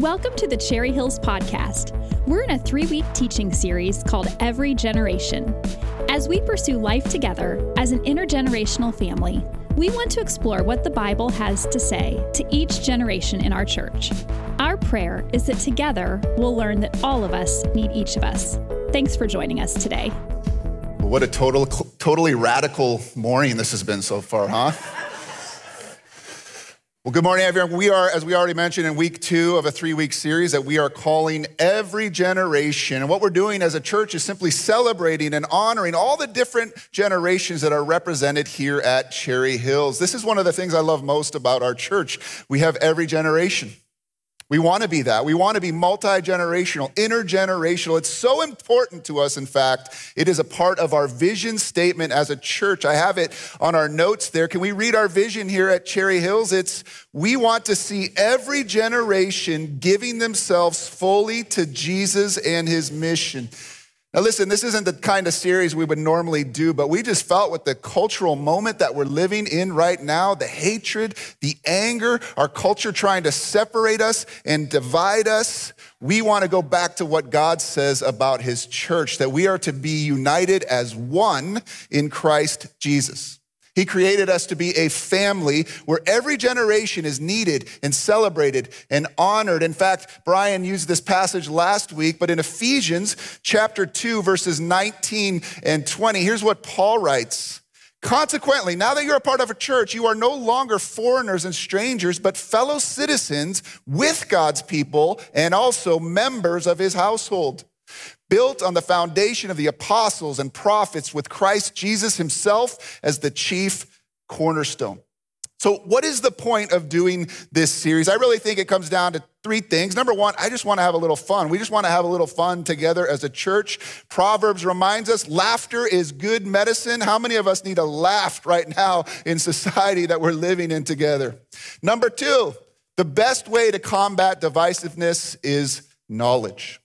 Welcome to the Cherry Hills Podcast. We're in a three week teaching series called Every Generation. As we pursue life together as an intergenerational family, we want to explore what the Bible has to say to each generation in our church. Our prayer is that together we'll learn that all of us need each of us. Thanks for joining us today. What a total, totally radical morning this has been so far, huh? Well, good morning, everyone. We are, as we already mentioned, in week two of a three week series that we are calling Every Generation. And what we're doing as a church is simply celebrating and honoring all the different generations that are represented here at Cherry Hills. This is one of the things I love most about our church. We have every generation. We want to be that. We want to be multi generational, intergenerational. It's so important to us, in fact. It is a part of our vision statement as a church. I have it on our notes there. Can we read our vision here at Cherry Hills? It's we want to see every generation giving themselves fully to Jesus and his mission. Now, listen, this isn't the kind of series we would normally do, but we just felt with the cultural moment that we're living in right now the hatred, the anger, our culture trying to separate us and divide us. We want to go back to what God says about his church that we are to be united as one in Christ Jesus. He created us to be a family where every generation is needed and celebrated and honored. In fact, Brian used this passage last week, but in Ephesians chapter 2, verses 19 and 20, here's what Paul writes. Consequently, now that you're a part of a church, you are no longer foreigners and strangers, but fellow citizens with God's people and also members of his household built on the foundation of the apostles and prophets with Christ Jesus himself as the chief cornerstone. So, what is the point of doing this series? I really think it comes down to three things. Number one, I just want to have a little fun. We just want to have a little fun together as a church. Proverbs reminds us laughter is good medicine. How many of us need a laugh right now in society that we're living in together? Number two, the best way to combat divisiveness is knowledge.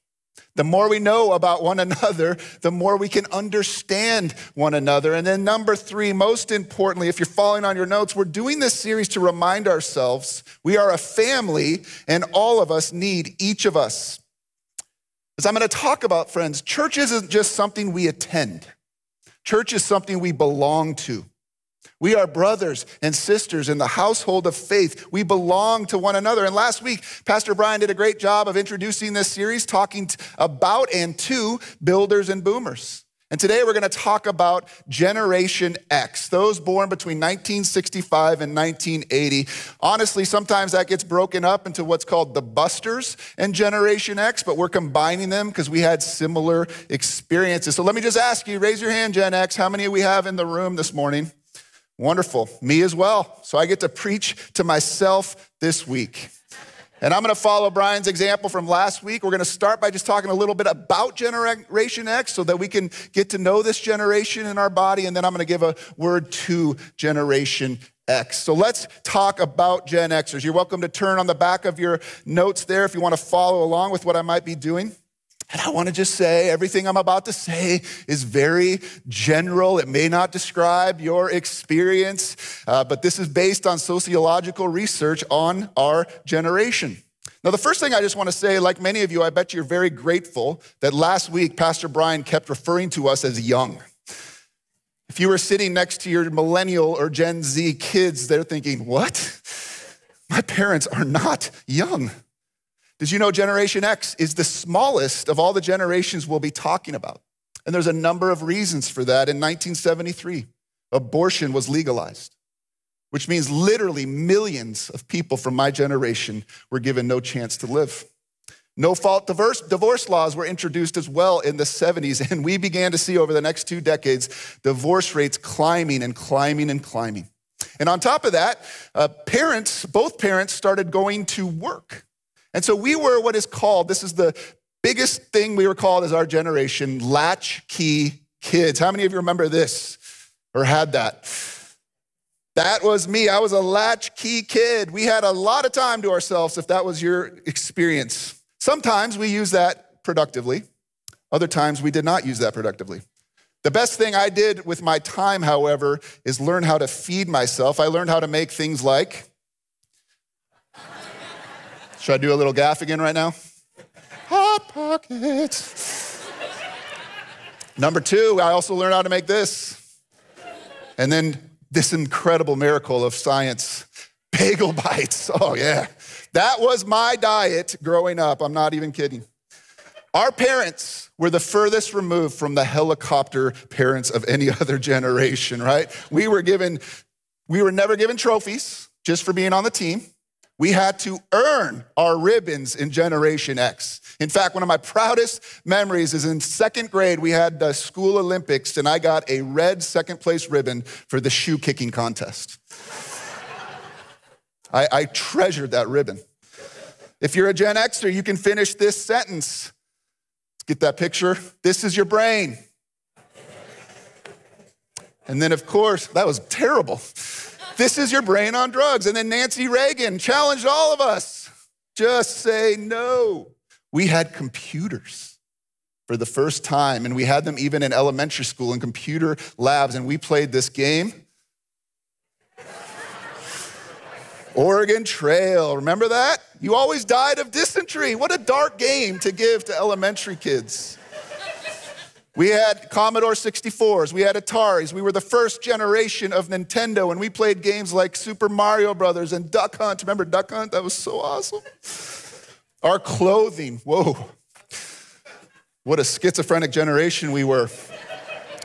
The more we know about one another, the more we can understand one another. And then, number three, most importantly, if you're following on your notes, we're doing this series to remind ourselves we are a family and all of us need each of us. As I'm going to talk about, friends, church isn't just something we attend, church is something we belong to. We are brothers and sisters in the household of faith. We belong to one another. And last week, Pastor Brian did a great job of introducing this series, talking about and to builders and boomers. And today we're going to talk about Generation X, those born between 1965 and 1980. Honestly, sometimes that gets broken up into what's called the Busters and Generation X, but we're combining them because we had similar experiences. So let me just ask you raise your hand, Gen X. How many we have in the room this morning? Wonderful. Me as well. So I get to preach to myself this week. And I'm going to follow Brian's example from last week. We're going to start by just talking a little bit about Generation X so that we can get to know this generation in our body. And then I'm going to give a word to Generation X. So let's talk about Gen Xers. You're welcome to turn on the back of your notes there if you want to follow along with what I might be doing. And I want to just say everything I'm about to say is very general. It may not describe your experience, uh, but this is based on sociological research on our generation. Now, the first thing I just want to say, like many of you, I bet you're very grateful that last week Pastor Brian kept referring to us as young. If you were sitting next to your millennial or Gen Z kids, they're thinking, what? My parents are not young. Did you know Generation X is the smallest of all the generations we'll be talking about? And there's a number of reasons for that. In 1973, abortion was legalized, which means literally millions of people from my generation were given no chance to live. No fault divorce, divorce laws were introduced as well in the 70s, and we began to see over the next two decades divorce rates climbing and climbing and climbing. And on top of that, uh, parents, both parents, started going to work. And so we were what is called, this is the biggest thing we were called as our generation, latchkey kids. How many of you remember this or had that? That was me. I was a latchkey kid. We had a lot of time to ourselves if that was your experience. Sometimes we use that productively, other times we did not use that productively. The best thing I did with my time, however, is learn how to feed myself. I learned how to make things like Should I do a little gaff again right now? Hot Pockets. Number two, I also learned how to make this. And then this incredible miracle of science bagel bites. Oh, yeah. That was my diet growing up. I'm not even kidding. Our parents were the furthest removed from the helicopter parents of any other generation, right? We were given, we were never given trophies just for being on the team. We had to earn our ribbons in Generation X. In fact, one of my proudest memories is in second grade, we had the school Olympics, and I got a red second place ribbon for the shoe kicking contest. I, I treasured that ribbon. If you're a Gen Xer, you can finish this sentence. Let's get that picture. This is your brain. And then, of course, that was terrible. This is your brain on drugs. And then Nancy Reagan challenged all of us just say no. We had computers for the first time, and we had them even in elementary school in computer labs, and we played this game. Oregon Trail, remember that? You always died of dysentery. What a dark game to give to elementary kids. We had Commodore 64s, we had Ataris. We were the first generation of Nintendo, and we played games like Super Mario Brothers and Duck Hunt. Remember Duck Hunt? That was so awesome. Our clothing, whoa. What a schizophrenic generation we were.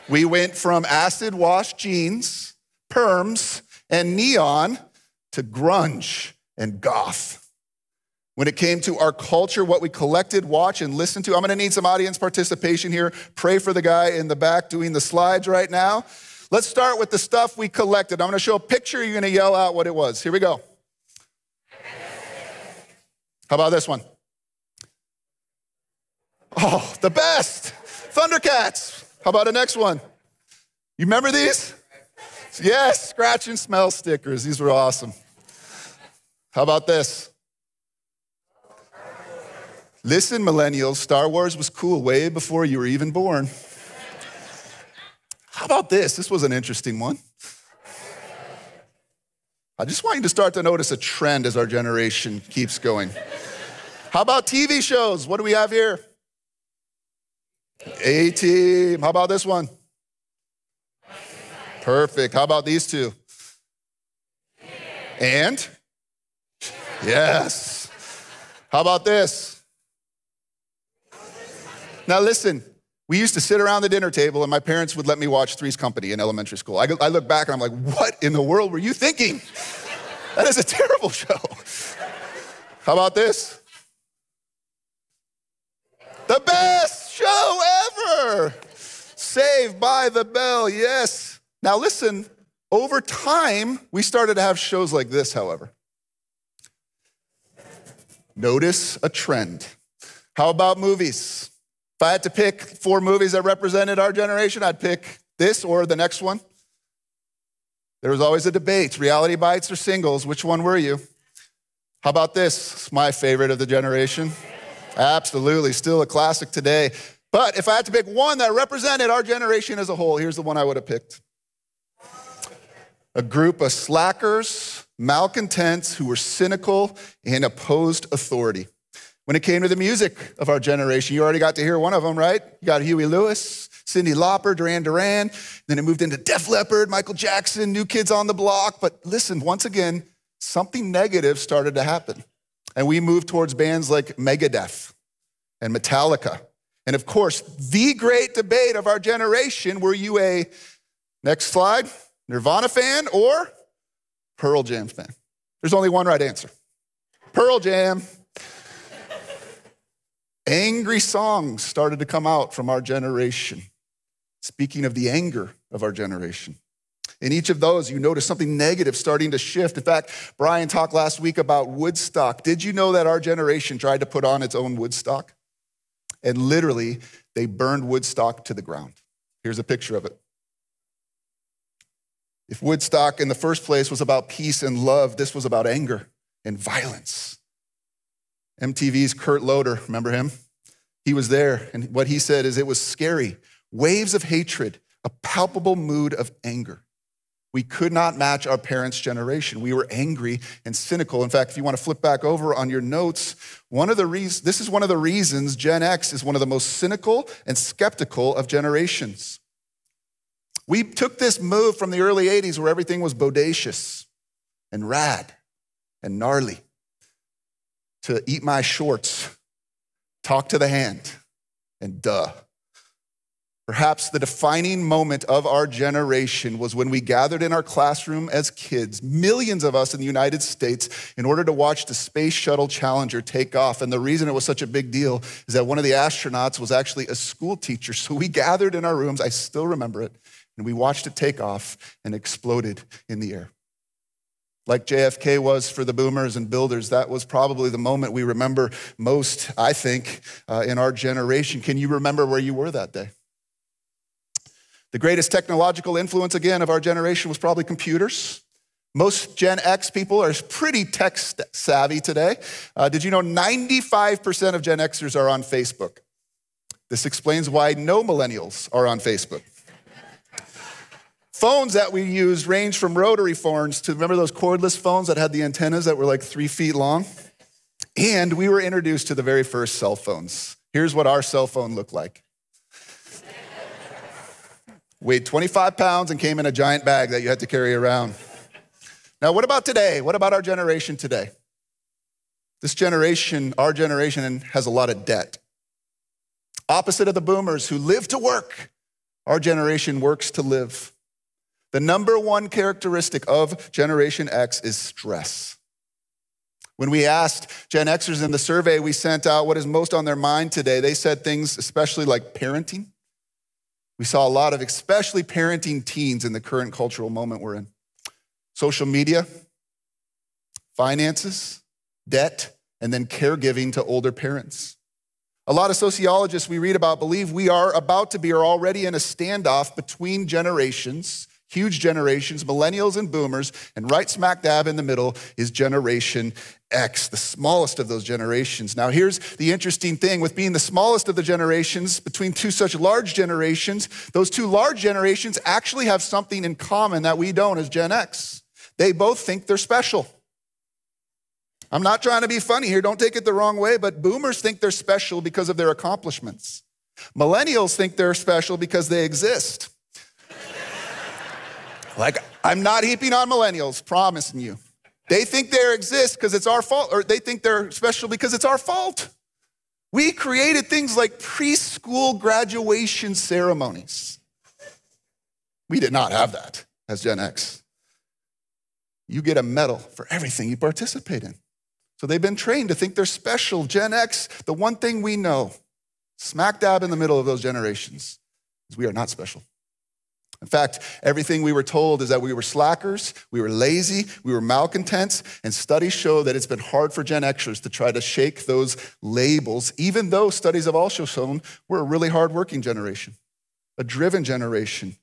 We went from acid wash jeans, perms, and neon to grunge and goth. When it came to our culture, what we collected, watch, and listened to, I'm gonna need some audience participation here. Pray for the guy in the back doing the slides right now. Let's start with the stuff we collected. I'm gonna show a picture, you're gonna yell out what it was. Here we go. How about this one? Oh, the best! Thundercats. How about the next one? You remember these? Yes, scratch and smell stickers. These were awesome. How about this? Listen, millennials, Star Wars was cool way before you were even born. How about this? This was an interesting one. I just want you to start to notice a trend as our generation keeps going. How about TV shows? What do we have here? A team. How about this one? Perfect. How about these two? And? Yes. How about this? Now, listen, we used to sit around the dinner table, and my parents would let me watch Three's Company in elementary school. I, I look back and I'm like, what in the world were you thinking? That is a terrible show. How about this? The best show ever! Saved by the Bell, yes. Now, listen, over time, we started to have shows like this, however. Notice a trend. How about movies? If I had to pick four movies that represented our generation, I'd pick this or the next one. There was always a debate reality bites or singles. Which one were you? How about this? It's my favorite of the generation. Absolutely, still a classic today. But if I had to pick one that represented our generation as a whole, here's the one I would have picked a group of slackers, malcontents who were cynical and opposed authority. When it came to the music of our generation, you already got to hear one of them, right? You got Huey Lewis, Cyndi Lauper, Duran Duran. Then it moved into Def Leppard, Michael Jackson, New Kids on the Block. But listen, once again, something negative started to happen. And we moved towards bands like Megadeth and Metallica. And of course, the great debate of our generation were you a, next slide, Nirvana fan or Pearl Jam fan? There's only one right answer Pearl Jam. Angry songs started to come out from our generation. Speaking of the anger of our generation. In each of those, you notice something negative starting to shift. In fact, Brian talked last week about Woodstock. Did you know that our generation tried to put on its own Woodstock? And literally, they burned Woodstock to the ground. Here's a picture of it. If Woodstock in the first place was about peace and love, this was about anger and violence. MTV's Kurt Loder, remember him? He was there, and what he said is it was scary. Waves of hatred, a palpable mood of anger. We could not match our parents' generation. We were angry and cynical. In fact, if you want to flip back over on your notes, one of the reasons, this is one of the reasons Gen X is one of the most cynical and skeptical of generations. We took this move from the early 80s where everything was bodacious and rad and gnarly to eat my shorts, talk to the hand, and duh. Perhaps the defining moment of our generation was when we gathered in our classroom as kids, millions of us in the United States, in order to watch the Space Shuttle Challenger take off. And the reason it was such a big deal is that one of the astronauts was actually a school teacher. So we gathered in our rooms, I still remember it, and we watched it take off and exploded in the air. Like JFK was for the boomers and builders, that was probably the moment we remember most, I think, uh, in our generation. Can you remember where you were that day? The greatest technological influence, again, of our generation was probably computers. Most Gen X people are pretty tech savvy today. Uh, did you know 95% of Gen Xers are on Facebook? This explains why no millennials are on Facebook. Phones that we used range from rotary phones to remember those cordless phones that had the antennas that were like three feet long? And we were introduced to the very first cell phones. Here's what our cell phone looked like weighed 25 pounds and came in a giant bag that you had to carry around. Now, what about today? What about our generation today? This generation, our generation, has a lot of debt. Opposite of the boomers who live to work, our generation works to live. The number one characteristic of Generation X is stress. When we asked Gen Xers in the survey we sent out what is most on their mind today, they said things especially like parenting, we saw a lot of, especially parenting teens in the current cultural moment we're in. Social media, finances, debt, and then caregiving to older parents. A lot of sociologists we read about believe we are about to be or already in a standoff between generations huge generations, millennials and boomers, and right smack dab in the middle is Generation X, the smallest of those generations. Now, here's the interesting thing with being the smallest of the generations between two such large generations, those two large generations actually have something in common that we don't as Gen X. They both think they're special. I'm not trying to be funny here, don't take it the wrong way, but boomers think they're special because of their accomplishments. Millennials think they're special because they exist. Like, I'm not heaping on millennials, promising you. They think they exist because it's our fault, or they think they're special because it's our fault. We created things like preschool graduation ceremonies. We did not have that as Gen X. You get a medal for everything you participate in. So they've been trained to think they're special. Gen X, the one thing we know, smack dab in the middle of those generations, is we are not special. In fact, everything we were told is that we were slackers, we were lazy, we were malcontents, and studies show that it's been hard for Gen Xers to try to shake those labels, even though studies have also shown we're a really hardworking generation, a driven generation.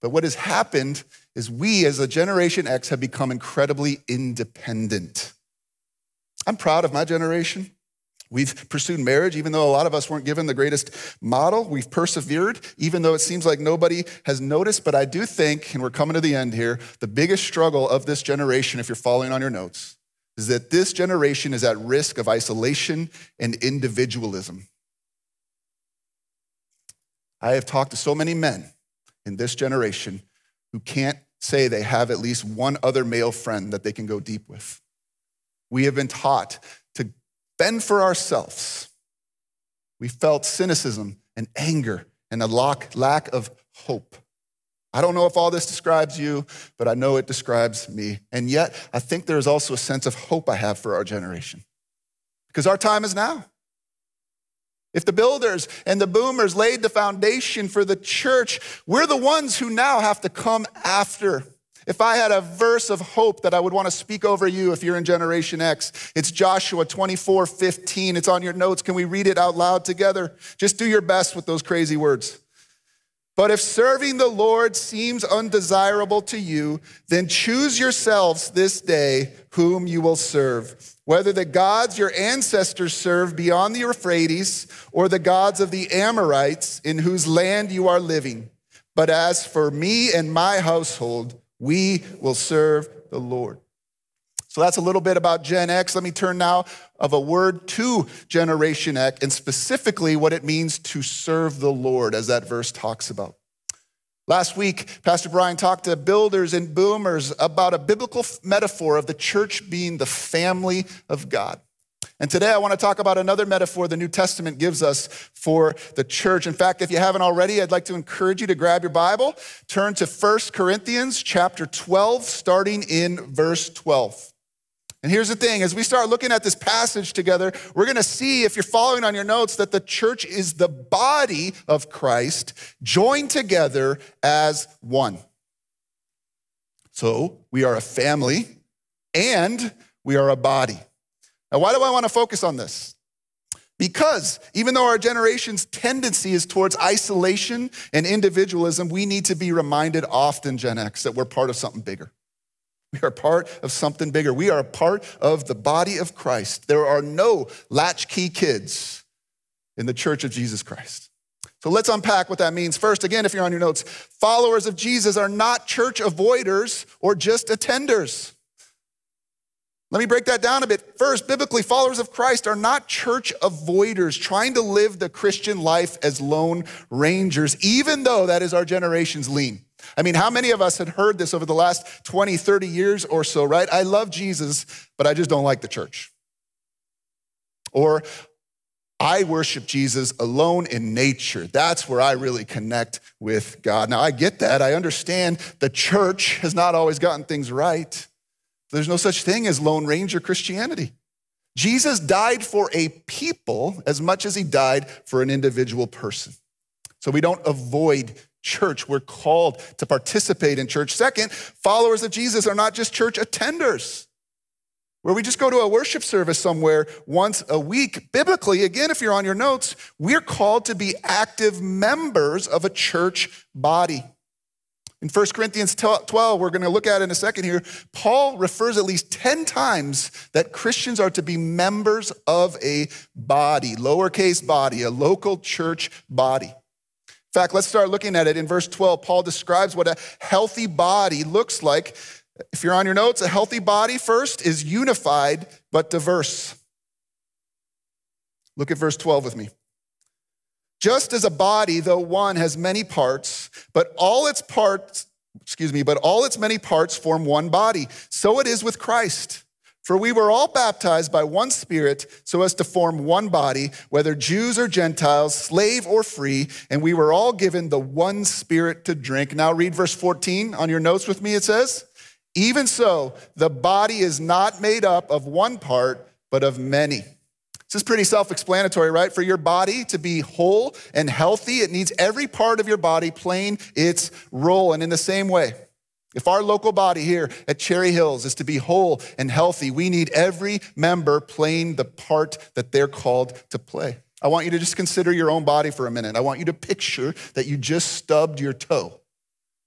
But what has happened is we, as a Generation X, have become incredibly independent. I'm proud of my generation. We've pursued marriage, even though a lot of us weren't given the greatest model. We've persevered, even though it seems like nobody has noticed. But I do think, and we're coming to the end here, the biggest struggle of this generation, if you're following on your notes, is that this generation is at risk of isolation and individualism. I have talked to so many men in this generation who can't say they have at least one other male friend that they can go deep with. We have been taught fend for ourselves. We felt cynicism and anger and a lack of hope. I don't know if all this describes you, but I know it describes me. And yet, I think there is also a sense of hope I have for our generation because our time is now. If the builders and the boomers laid the foundation for the church, we're the ones who now have to come after. If I had a verse of hope that I would want to speak over you if you're in Generation X, it's Joshua 24 15. It's on your notes. Can we read it out loud together? Just do your best with those crazy words. But if serving the Lord seems undesirable to you, then choose yourselves this day whom you will serve, whether the gods your ancestors served beyond the Euphrates or the gods of the Amorites in whose land you are living. But as for me and my household, We will serve the Lord. So that's a little bit about Gen X. Let me turn now of a word to Generation X and specifically what it means to serve the Lord, as that verse talks about. Last week, Pastor Brian talked to builders and boomers about a biblical metaphor of the church being the family of God. And today I want to talk about another metaphor the New Testament gives us for the church. In fact, if you haven't already, I'd like to encourage you to grab your Bible, turn to 1 Corinthians chapter 12, starting in verse 12. And here's the thing as we start looking at this passage together, we're going to see, if you're following on your notes, that the church is the body of Christ joined together as one. So we are a family and we are a body. Now, why do I want to focus on this? Because even though our generation's tendency is towards isolation and individualism, we need to be reminded often, Gen X, that we're part of something bigger. We are part of something bigger. We are a part of the body of Christ. There are no latchkey kids in the church of Jesus Christ. So let's unpack what that means. First, again, if you're on your notes, followers of Jesus are not church avoiders or just attenders. Let me break that down a bit. First, biblically, followers of Christ are not church avoiders trying to live the Christian life as lone rangers, even though that is our generation's lean. I mean, how many of us had heard this over the last 20, 30 years or so, right? I love Jesus, but I just don't like the church. Or I worship Jesus alone in nature. That's where I really connect with God. Now, I get that. I understand the church has not always gotten things right. There's no such thing as Lone Ranger Christianity. Jesus died for a people as much as he died for an individual person. So we don't avoid church. We're called to participate in church. Second, followers of Jesus are not just church attenders, where we just go to a worship service somewhere once a week. Biblically, again, if you're on your notes, we're called to be active members of a church body. In 1 Corinthians 12, we're going to look at in a second here, Paul refers at least 10 times that Christians are to be members of a body, lowercase body, a local church body. In fact, let's start looking at it. In verse 12, Paul describes what a healthy body looks like. If you're on your notes, a healthy body first is unified but diverse. Look at verse 12 with me. Just as a body, though one has many parts, but all its parts, excuse me, but all its many parts form one body, so it is with Christ. For we were all baptized by one Spirit so as to form one body, whether Jews or Gentiles, slave or free, and we were all given the one Spirit to drink. Now read verse 14 on your notes with me. It says, Even so, the body is not made up of one part, but of many. This is pretty self explanatory, right? For your body to be whole and healthy, it needs every part of your body playing its role. And in the same way, if our local body here at Cherry Hills is to be whole and healthy, we need every member playing the part that they're called to play. I want you to just consider your own body for a minute. I want you to picture that you just stubbed your toe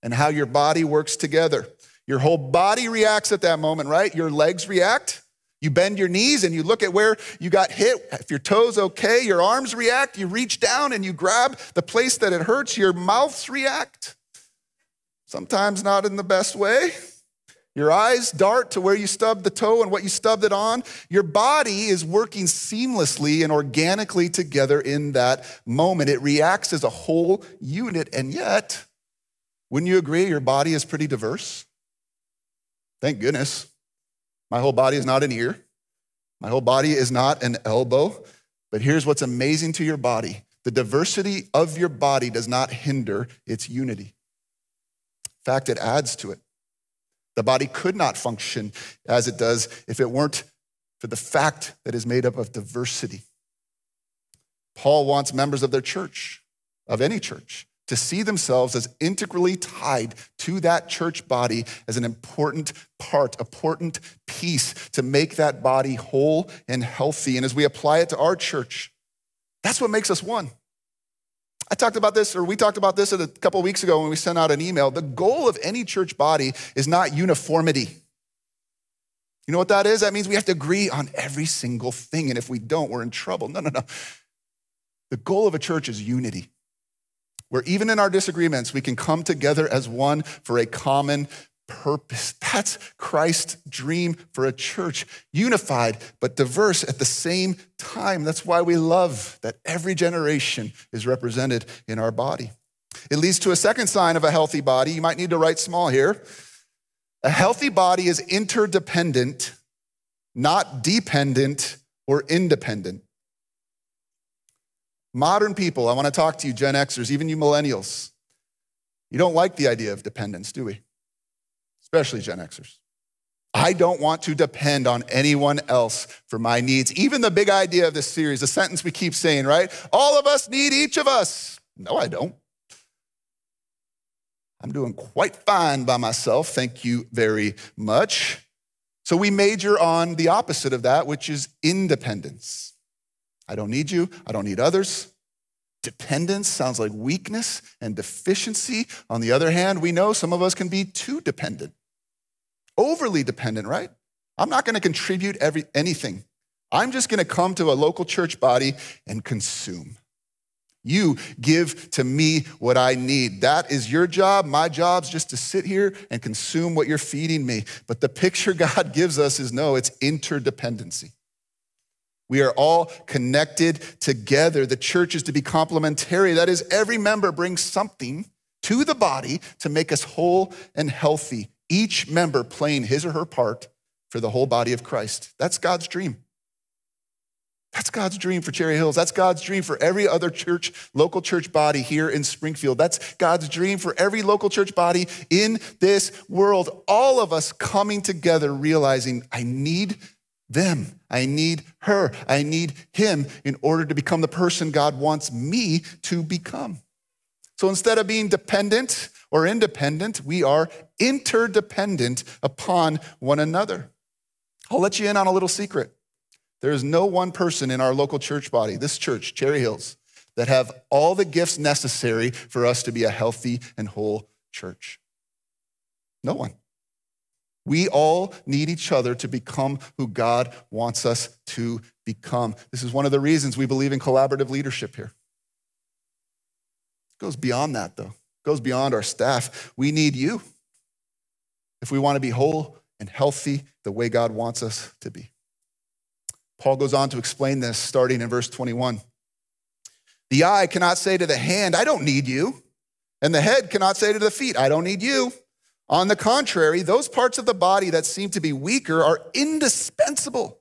and how your body works together. Your whole body reacts at that moment, right? Your legs react. You bend your knees and you look at where you got hit. If your toes okay, your arms react. You reach down and you grab the place that it hurts. Your mouths react. Sometimes not in the best way. Your eyes dart to where you stubbed the toe and what you stubbed it on. Your body is working seamlessly and organically together in that moment. It reacts as a whole unit. And yet, wouldn't you agree your body is pretty diverse? Thank goodness. My whole body is not an ear. My whole body is not an elbow. But here's what's amazing to your body the diversity of your body does not hinder its unity. In fact, it adds to it. The body could not function as it does if it weren't for the fact that is made up of diversity. Paul wants members of their church, of any church, to see themselves as integrally tied to that church body as an important part, important piece to make that body whole and healthy. And as we apply it to our church, that's what makes us one. I talked about this, or we talked about this a couple weeks ago when we sent out an email. The goal of any church body is not uniformity. You know what that is? That means we have to agree on every single thing. And if we don't, we're in trouble. No, no, no. The goal of a church is unity where even in our disagreements, we can come together as one for a common purpose. That's Christ's dream for a church, unified but diverse at the same time. That's why we love that every generation is represented in our body. It leads to a second sign of a healthy body. You might need to write small here. A healthy body is interdependent, not dependent or independent. Modern people, I want to talk to you, Gen Xers, even you millennials. You don't like the idea of dependence, do we? Especially Gen Xers. I don't want to depend on anyone else for my needs. Even the big idea of this series, the sentence we keep saying, right? All of us need each of us. No, I don't. I'm doing quite fine by myself. Thank you very much. So we major on the opposite of that, which is independence. I don't need you. I don't need others. Dependence sounds like weakness and deficiency. On the other hand, we know some of us can be too dependent, overly dependent, right? I'm not going to contribute every, anything. I'm just going to come to a local church body and consume. You give to me what I need. That is your job. My job's just to sit here and consume what you're feeding me. But the picture God gives us is no, it's interdependency. We are all connected together. The church is to be complementary. That is, every member brings something to the body to make us whole and healthy, each member playing his or her part for the whole body of Christ. That's God's dream. That's God's dream for Cherry Hills. That's God's dream for every other church, local church body here in Springfield. That's God's dream for every local church body in this world. All of us coming together, realizing I need them. I need her. I need him in order to become the person God wants me to become. So instead of being dependent or independent, we are interdependent upon one another. I'll let you in on a little secret. There is no one person in our local church body, this church, Cherry Hills, that have all the gifts necessary for us to be a healthy and whole church. No one. We all need each other to become who God wants us to become. This is one of the reasons we believe in collaborative leadership here. It goes beyond that, though. Goes beyond our staff. We need you if we want to be whole and healthy the way God wants us to be. Paul goes on to explain this starting in verse 21. The eye cannot say to the hand, I don't need you. And the head cannot say to the feet, I don't need you. On the contrary, those parts of the body that seem to be weaker are indispensable.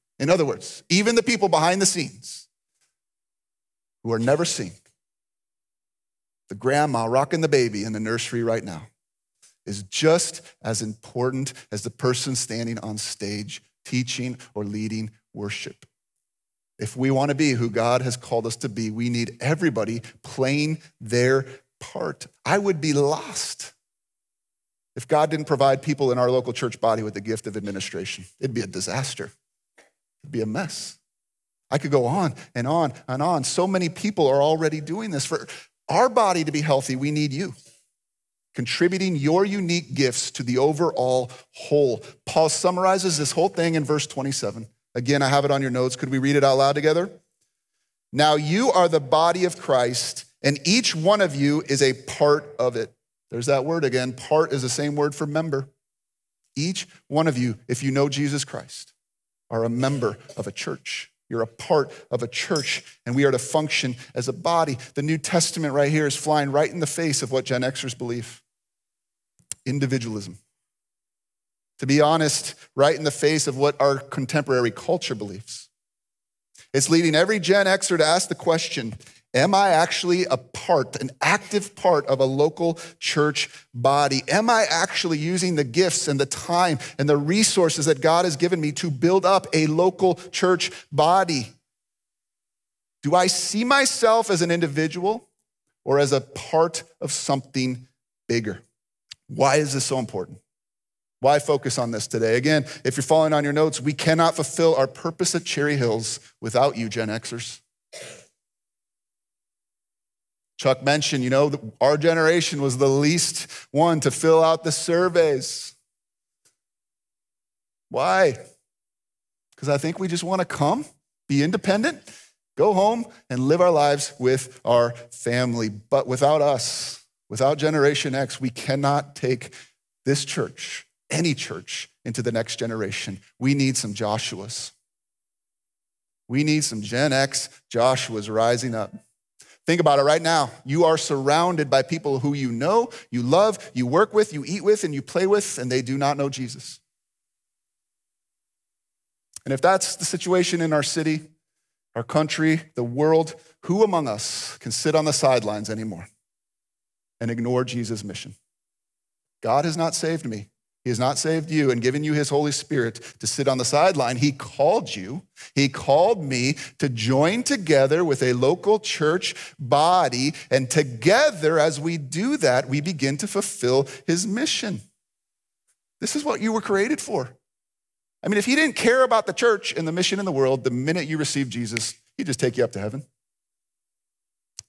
In other words, even the people behind the scenes who are never seen, the grandma rocking the baby in the nursery right now, is just as important as the person standing on stage teaching or leading worship. If we want to be who God has called us to be, we need everybody playing their part. I would be lost if God didn't provide people in our local church body with the gift of administration. It'd be a disaster, it'd be a mess. I could go on and on and on. So many people are already doing this. For our body to be healthy, we need you contributing your unique gifts to the overall whole. Paul summarizes this whole thing in verse 27. Again, I have it on your notes. Could we read it out loud together? Now you are the body of Christ, and each one of you is a part of it. There's that word again. Part is the same word for member. Each one of you, if you know Jesus Christ, are a member of a church. You're a part of a church, and we are to function as a body. The New Testament right here is flying right in the face of what Gen Xers believe individualism to be honest, right in the face of what our contemporary culture believes. It's leading every Gen Xer to ask the question Am I actually a part, an active part of a local church body? Am I actually using the gifts and the time and the resources that God has given me to build up a local church body? Do I see myself as an individual or as a part of something bigger? Why is this so important? Why focus on this today? Again, if you're following on your notes, we cannot fulfill our purpose at Cherry Hills without you, Gen Xers. Chuck mentioned, you know, our generation was the least one to fill out the surveys. Why? Because I think we just want to come, be independent, go home, and live our lives with our family. But without us, without Generation X, we cannot take this church any church into the next generation. We need some Joshuas. We need some Gen X Joshuas rising up. Think about it right now. You are surrounded by people who you know, you love, you work with, you eat with, and you play with, and they do not know Jesus. And if that's the situation in our city, our country, the world, who among us can sit on the sidelines anymore and ignore Jesus' mission? God has not saved me. He has not saved you and given you his Holy Spirit to sit on the sideline. He called you, he called me to join together with a local church body. And together, as we do that, we begin to fulfill his mission. This is what you were created for. I mean, if he didn't care about the church and the mission in the world, the minute you received Jesus, he'd just take you up to heaven.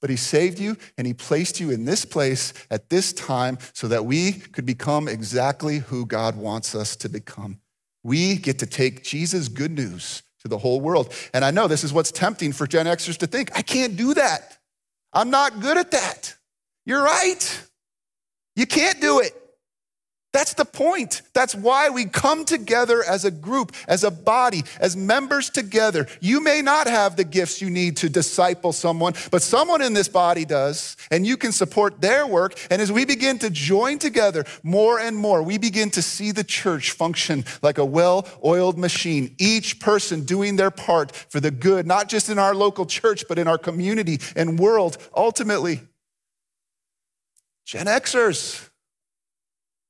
But he saved you and he placed you in this place at this time so that we could become exactly who God wants us to become. We get to take Jesus' good news to the whole world. And I know this is what's tempting for Gen Xers to think I can't do that. I'm not good at that. You're right. You can't do it. That's the point. That's why we come together as a group, as a body, as members together. You may not have the gifts you need to disciple someone, but someone in this body does, and you can support their work. And as we begin to join together more and more, we begin to see the church function like a well oiled machine, each person doing their part for the good, not just in our local church, but in our community and world ultimately. Gen Xers,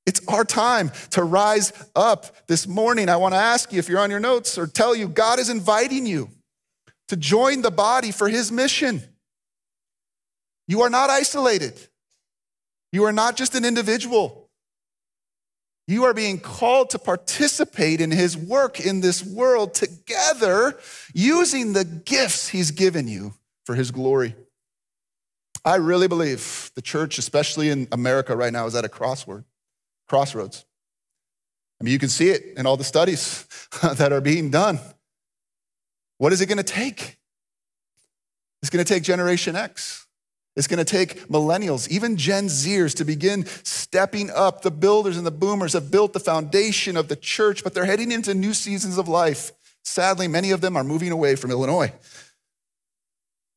it's our time to rise up this morning. I want to ask you if you're on your notes or tell you God is inviting you to join the body for his mission. You are not isolated. You are not just an individual. You are being called to participate in his work in this world together using the gifts he's given you for his glory. I really believe the church, especially in America right now, is at a crossword crossroads. I mean, you can see it in all the studies that are being done. What is it going to take? It's going to take Generation X. It's going to take millennials, even Gen Zers, to begin stepping up. The builders and the boomers have built the foundation of the church, but they're heading into new seasons of life. Sadly, many of them are moving away from Illinois.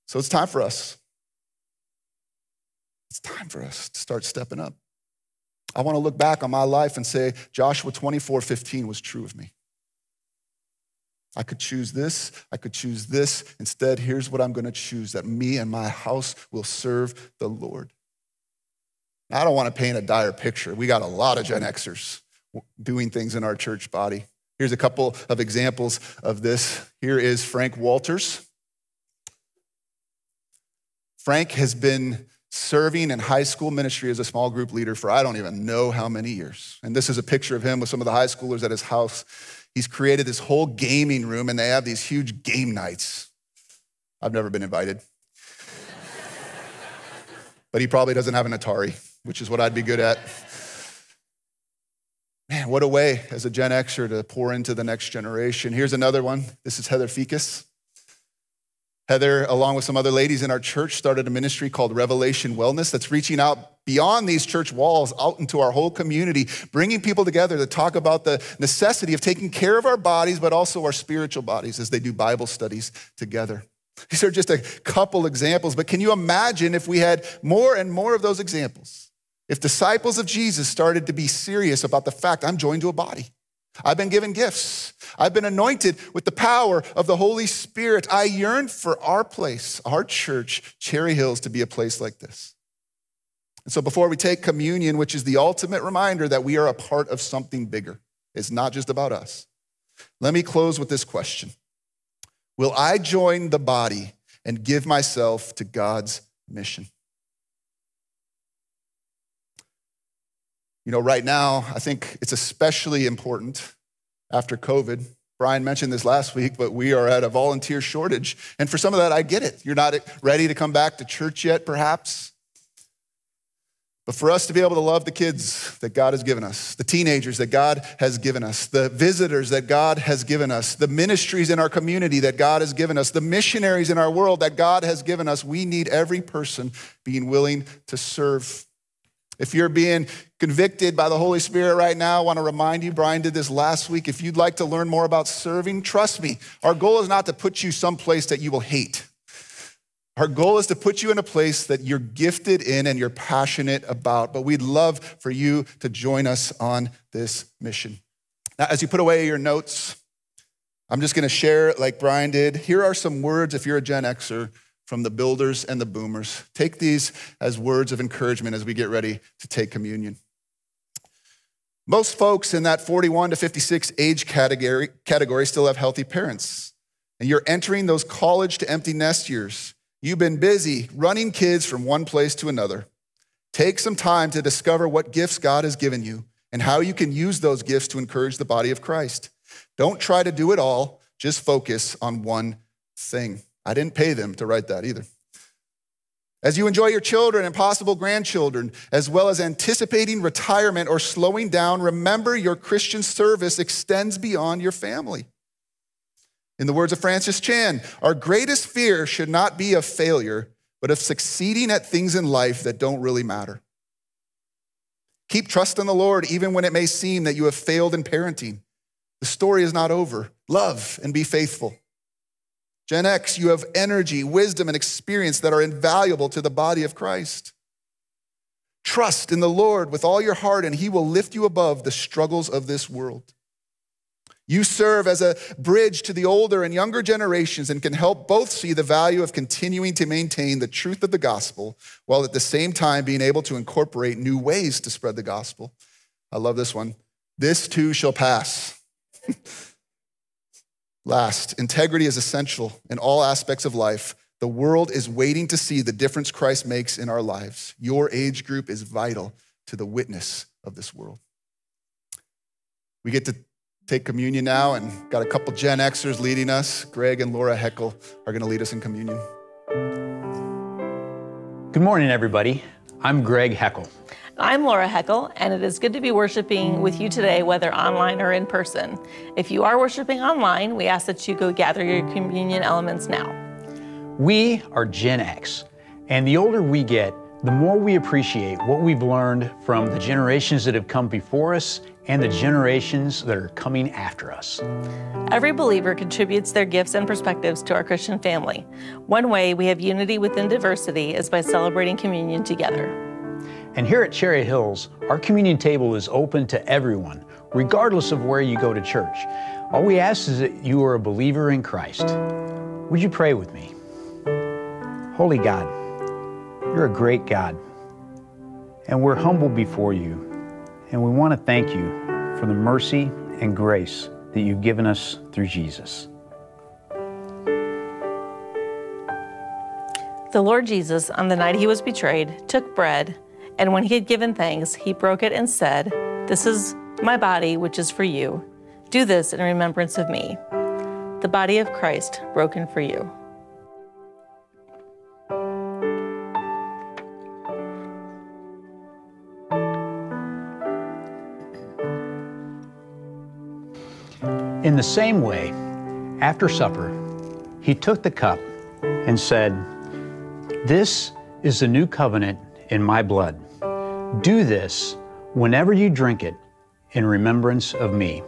So it's time for us. It's time for us to start stepping up. I want to look back on my life and say, Joshua 24 15 was true of me. I could choose this, I could choose this. Instead, here's what I'm going to choose that me and my house will serve the Lord. Now, I don't want to paint a dire picture. We got a lot of Gen Xers doing things in our church body. Here's a couple of examples of this. Here is Frank Walters. Frank has been serving in high school ministry as a small group leader for I don't even know how many years. And this is a picture of him with some of the high schoolers at his house. He's created this whole gaming room and they have these huge game nights. I've never been invited. but he probably doesn't have an Atari, which is what I'd be good at. Man, what a way as a Gen Xer to pour into the next generation. Here's another one. This is Heather Ficus. Heather, along with some other ladies in our church, started a ministry called Revelation Wellness that's reaching out beyond these church walls out into our whole community, bringing people together to talk about the necessity of taking care of our bodies, but also our spiritual bodies as they do Bible studies together. These are just a couple examples, but can you imagine if we had more and more of those examples? If disciples of Jesus started to be serious about the fact I'm joined to a body. I've been given gifts. I've been anointed with the power of the Holy Spirit. I yearn for our place, our church, Cherry Hills, to be a place like this. And so before we take communion, which is the ultimate reminder that we are a part of something bigger, it's not just about us. Let me close with this question Will I join the body and give myself to God's mission? You know, right now, I think it's especially important after COVID. Brian mentioned this last week, but we are at a volunteer shortage. And for some of that, I get it. You're not ready to come back to church yet, perhaps. But for us to be able to love the kids that God has given us, the teenagers that God has given us, the visitors that God has given us, the ministries in our community that God has given us, the missionaries in our world that God has given us, we need every person being willing to serve. If you're being convicted by the Holy Spirit right now, I want to remind you, Brian did this last week. If you'd like to learn more about serving, trust me, our goal is not to put you someplace that you will hate. Our goal is to put you in a place that you're gifted in and you're passionate about, but we'd love for you to join us on this mission. Now, as you put away your notes, I'm just gonna share, like Brian did. Here are some words, if you're a Gen Xer, from the builders and the boomers. Take these as words of encouragement as we get ready to take communion. Most folks in that 41 to 56 age category, category still have healthy parents, and you're entering those college to empty nest years. You've been busy running kids from one place to another. Take some time to discover what gifts God has given you and how you can use those gifts to encourage the body of Christ. Don't try to do it all, just focus on one thing. I didn't pay them to write that either. As you enjoy your children and possible grandchildren, as well as anticipating retirement or slowing down, remember your Christian service extends beyond your family. In the words of Francis Chan, our greatest fear should not be of failure, but of succeeding at things in life that don't really matter. Keep trust in the Lord, even when it may seem that you have failed in parenting. The story is not over. Love and be faithful. Gen X, you have energy, wisdom, and experience that are invaluable to the body of Christ. Trust in the Lord with all your heart, and He will lift you above the struggles of this world. You serve as a bridge to the older and younger generations and can help both see the value of continuing to maintain the truth of the gospel while at the same time being able to incorporate new ways to spread the gospel. I love this one. This too shall pass. Last, integrity is essential in all aspects of life. The world is waiting to see the difference Christ makes in our lives. Your age group is vital to the witness of this world. We get to take communion now and got a couple Gen Xers leading us. Greg and Laura Heckel are going to lead us in communion. Good morning, everybody. I'm Greg Heckel. I'm Laura Heckel, and it is good to be worshiping with you today, whether online or in person. If you are worshiping online, we ask that you go gather your communion elements now. We are Gen X, and the older we get, the more we appreciate what we've learned from the generations that have come before us and the generations that are coming after us. Every believer contributes their gifts and perspectives to our Christian family. One way we have unity within diversity is by celebrating communion together. And here at Cherry Hills, our communion table is open to everyone, regardless of where you go to church. All we ask is that you are a believer in Christ. Would you pray with me? Holy God, you're a great God, and we're humble before you. And we want to thank you for the mercy and grace that you've given us through Jesus. The Lord Jesus, on the night he was betrayed, took bread, and when he had given thanks, he broke it and said, This is my body, which is for you. Do this in remembrance of me. The body of Christ broken for you. In the same way, after supper, he took the cup and said, This is the new covenant in my blood. Do this whenever you drink it in remembrance of me,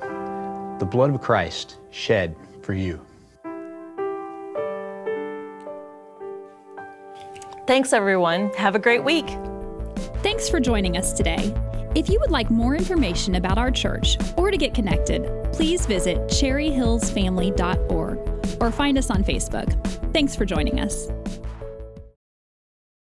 the blood of Christ shed for you. Thanks, everyone. Have a great week. Thanks for joining us today. If you would like more information about our church or to get connected, please visit cherryhillsfamily.org or find us on Facebook. Thanks for joining us.